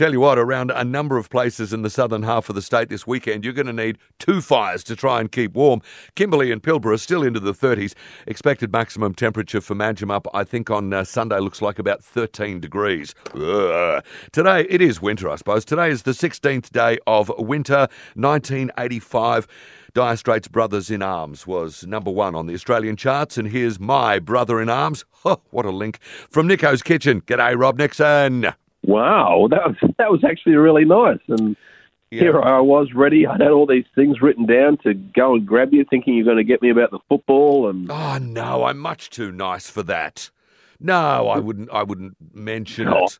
Tell you what, around a number of places in the southern half of the state this weekend, you're going to need two fires to try and keep warm. Kimberley and Pilbara are still into the 30s. Expected maximum temperature for Manjimup, I think on uh, Sunday, looks like about 13 degrees. Ugh. Today, it is winter, I suppose. Today is the 16th day of winter, 1985. Dire Straits Brothers in Arms was number one on the Australian charts, and here's my brother in arms. Oh, what a link from Nico's Kitchen. G'day, Rob Nixon. Wow, that was that was actually really nice. And Yeah. here I was ready. I had all these things written down to go and grab you, thinking you're going to get me about the football. And Oh no, I'm much too nice for that. No, I wouldn't. I wouldn't mention Oh. it.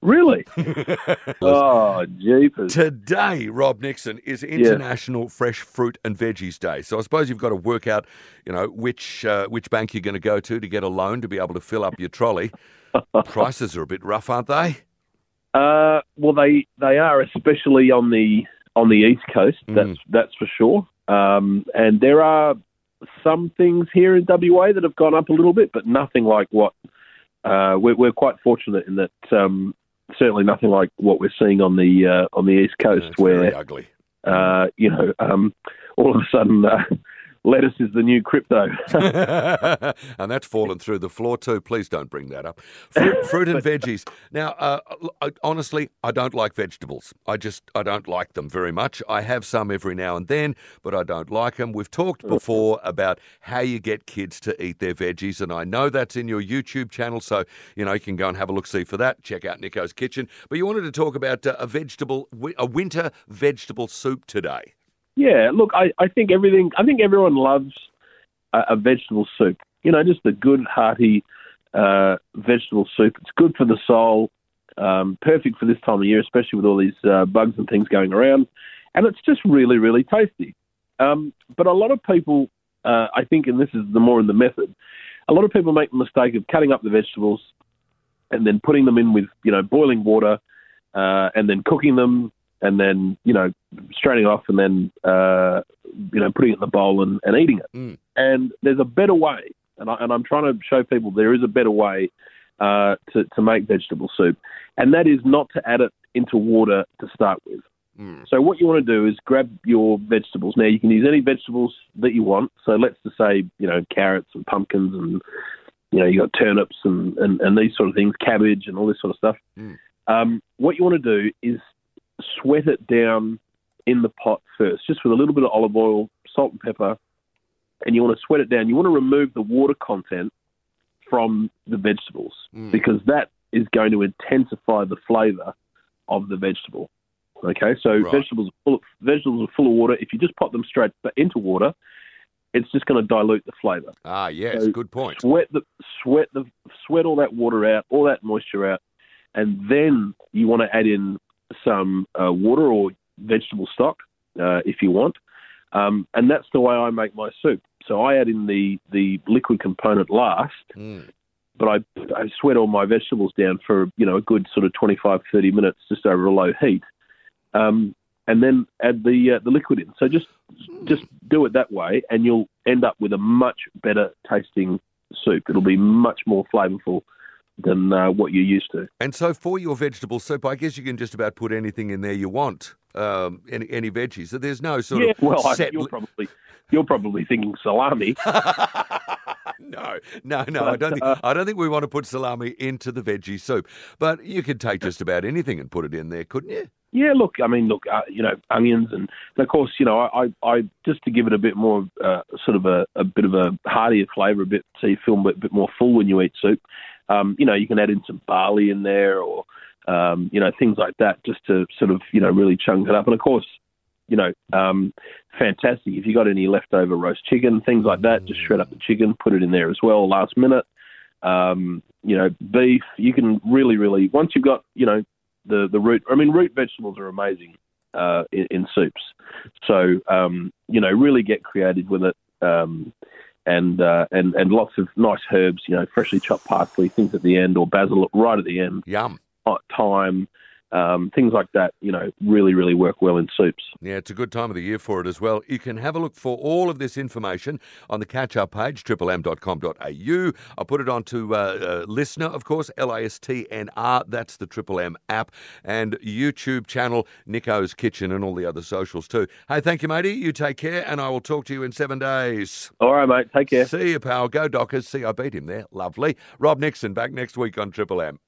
really, oh jeepers! Today, Rob Nixon is International Fresh Fruit and Veggies Day. So I suppose you've got to work out, you know, which uh, which bank you're going to go to to get a loan to be able to fill up your trolley. Prices are a bit rough, aren't they? Uh, well, they they are especially on the on the east coast. Mm. That's that's for sure. Um, and there are some things here in WA that have gone up a little bit, but nothing like what uh, we're, we're quite fortunate in that. Um, certainly nothing like what we're seeing on the uh, on the east coast, It's very where ugly. uh, you know um, all of a sudden uh, lettuce is the new crypto. and that's fallen through the floor too. Please don't bring that up. Fruit, fruit and veggies. Now, uh, I- honestly, I don't like vegetables. I just I don't like them very much. I have some every now and then, but I don't like them. We've talked before about how you get kids to eat their veggies, and I know that's in your YouTube channel, so you know you can go and have a look see for that. Check out Nico's Kitchen. But you wanted to talk about uh, a vegetable, a winter vegetable soup today. Yeah, look, I, I think everything. I think everyone loves a, a vegetable soup. You know, just a good hearty uh, vegetable soup. It's good for the soul. Um, perfect for this time of year, especially with all these uh, bugs and things going around. And it's just really, really tasty. Um, but a lot of people, uh, I think, and this is the more in the method, a lot of people make the mistake of cutting up the vegetables and then putting them in with you know boiling water uh, and then cooking them and then you know straining off and then uh, you know putting it in the bowl and, and eating it. Mm. And there's a better way, and, I, and I'm trying to show people there is a better way uh, to to make vegetable soup, and that is not to add it into water to start with. Mm. So what you want to do is grab your vegetables. Now you can use any vegetables that you want. So let's just say you know carrots and pumpkins and you know you got turnips and, and, and these sort of things, cabbage and all this sort of stuff. Mm. Um, what you want to do is sweat it down in the pot first, just with a little bit of olive oil, salt and pepper, and you want to sweat it down. You want to remove the water content from the vegetables Mm. because that is going to intensify the flavour of the vegetable. Okay, so Right. vegetables are full of, vegetables are full of water. If you just pop them straight into water, it's just going to dilute the flavour. Ah, yes, So good point. Sweat the sweat the sweat all that water out, all that moisture out, and then you want to add in some uh, water or vegetable stock uh, if you want. Um, and that's the way I make my soup. So I add in the, the liquid component last, Mm. but I, I sweat all my vegetables down for you know a good sort of 25, 30 minutes just over a low heat, um, and then add the uh, the liquid in. So just just do it that way, and you'll end up with a much better tasting soup. It'll be much more flavourful than uh, what you're used to. And so for your vegetable soup, I guess you can just about put anything in there you want, um, any, any veggies. So there's no sort yeah, of well, I, you're probably you're probably thinking salami. no, no, no. I don't think uh, I don't think we want to put salami into the veggie soup. But you could take just about anything and put it in there, couldn't you? Yeah, look, I mean, look, uh, you know, onions and, and of course, you know, I, I, I just to give it a bit more, uh, sort of a, a bit of a heartier flavour, a bit so you feel a bit, bit more full when you eat soup. Um, you know, you can add in some barley in there, or um, you know, things like that, just to sort of, you know, really chunk it up. And of course, you know, um, fantastic if you got any leftover roast chicken, things like that, just shred up the chicken, put it in there as well, last minute. Um, you know, beef. You can really, really once you've got, you know, the the root. I mean, root vegetables are amazing uh, in, in soups. So um, you know, really get creative with it, um, and uh, and and lots of nice herbs. You know, freshly chopped parsley, things at the end, or basil right at the end. Yum. Thyme, Um, things like that, you know, really, really work well in soups. Yeah, it's a good time of the year for it as well. You can have a look for all of this information on the catch up page, triplem.com.au. I'll put it onto uh, uh, LiSTNR, of course, L A S T N R. That's the Triple M app, and YouTube channel, Nico's Kitchen, and all the other socials too. Hey, thank you, matey. You take care, and I will talk to you in seven days. All right, mate. Take care. See you, pal. Go Dockers. See, I beat him there. Lovely. Rob Nixon back next week on Triple M.